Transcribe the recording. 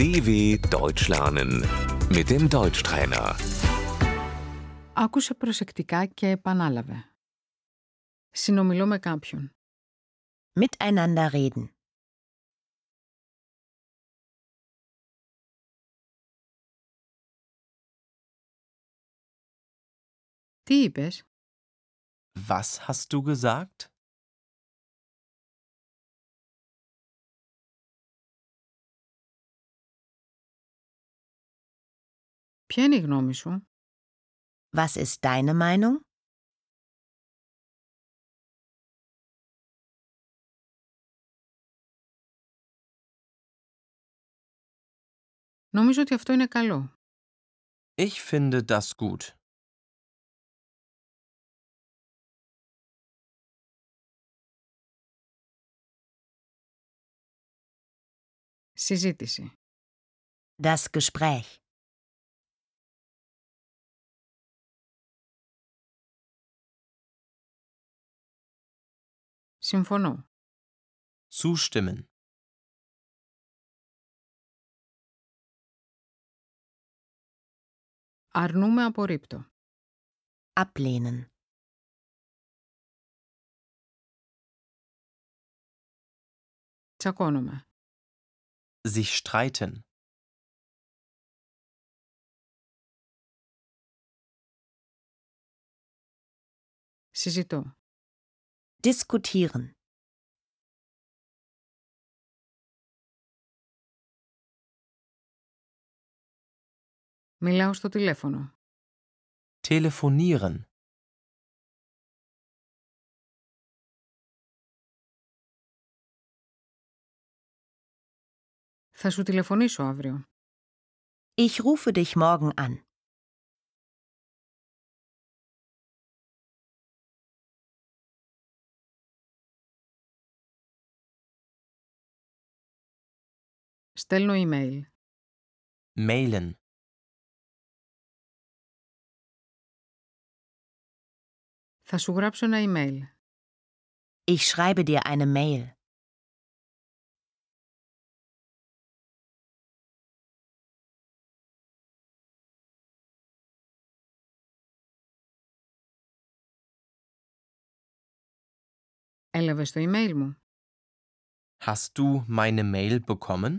DW Deutsch lernen mit dem Deutschtrainer. Άκουσε προσεκτικά και επανάλαβε. Συνομιλώ με κάποιον. Miteinander reden. Τι είπες? Was hast du gesagt? Ποια είναι η γνώμη σου? Was ist deine Meinung? Νομίζω ότι αυτό είναι καλό. Ich finde das gut. Συζήτηση. Das Gespräch. Συμφωνώ. Zustimmen. Αρνούμε απορρίπτω. Ablehnen. Τσακώνομαι. Sich streiten. Συζητώ. Diskutieren. Μιλάω στο τηλέφωνο. Telefonieren. Θα σου τηλεφωνήσω αύριο. Ich rufe dich morgen an. Στέλνω email. Mailen. Θα σου γράψω ένα email. Ich schreibe dir eine Mail. Έλαβες το email μου. Hast du meine Mail bekommen?